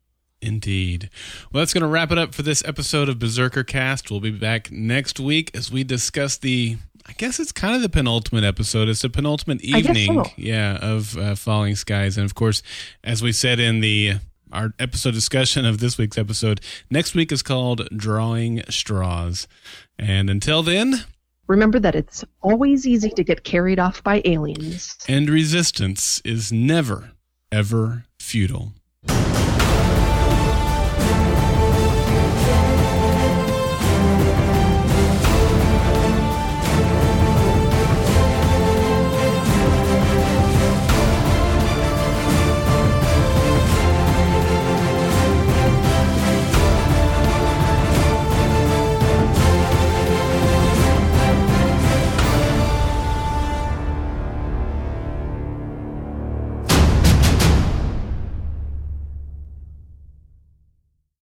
Indeed. Well, that's going to wrap it up for this episode of Berserker Cast. We'll be back next week as we discuss the. I guess it's kind of the penultimate episode. It's the penultimate evening, so. yeah, of uh, Falling Skies, and of course, as we said in the our episode discussion of this week's episode, next week is called Drawing Straws. And until then, Remember that it's always easy to get carried off by aliens. and resistance is never, ever futile.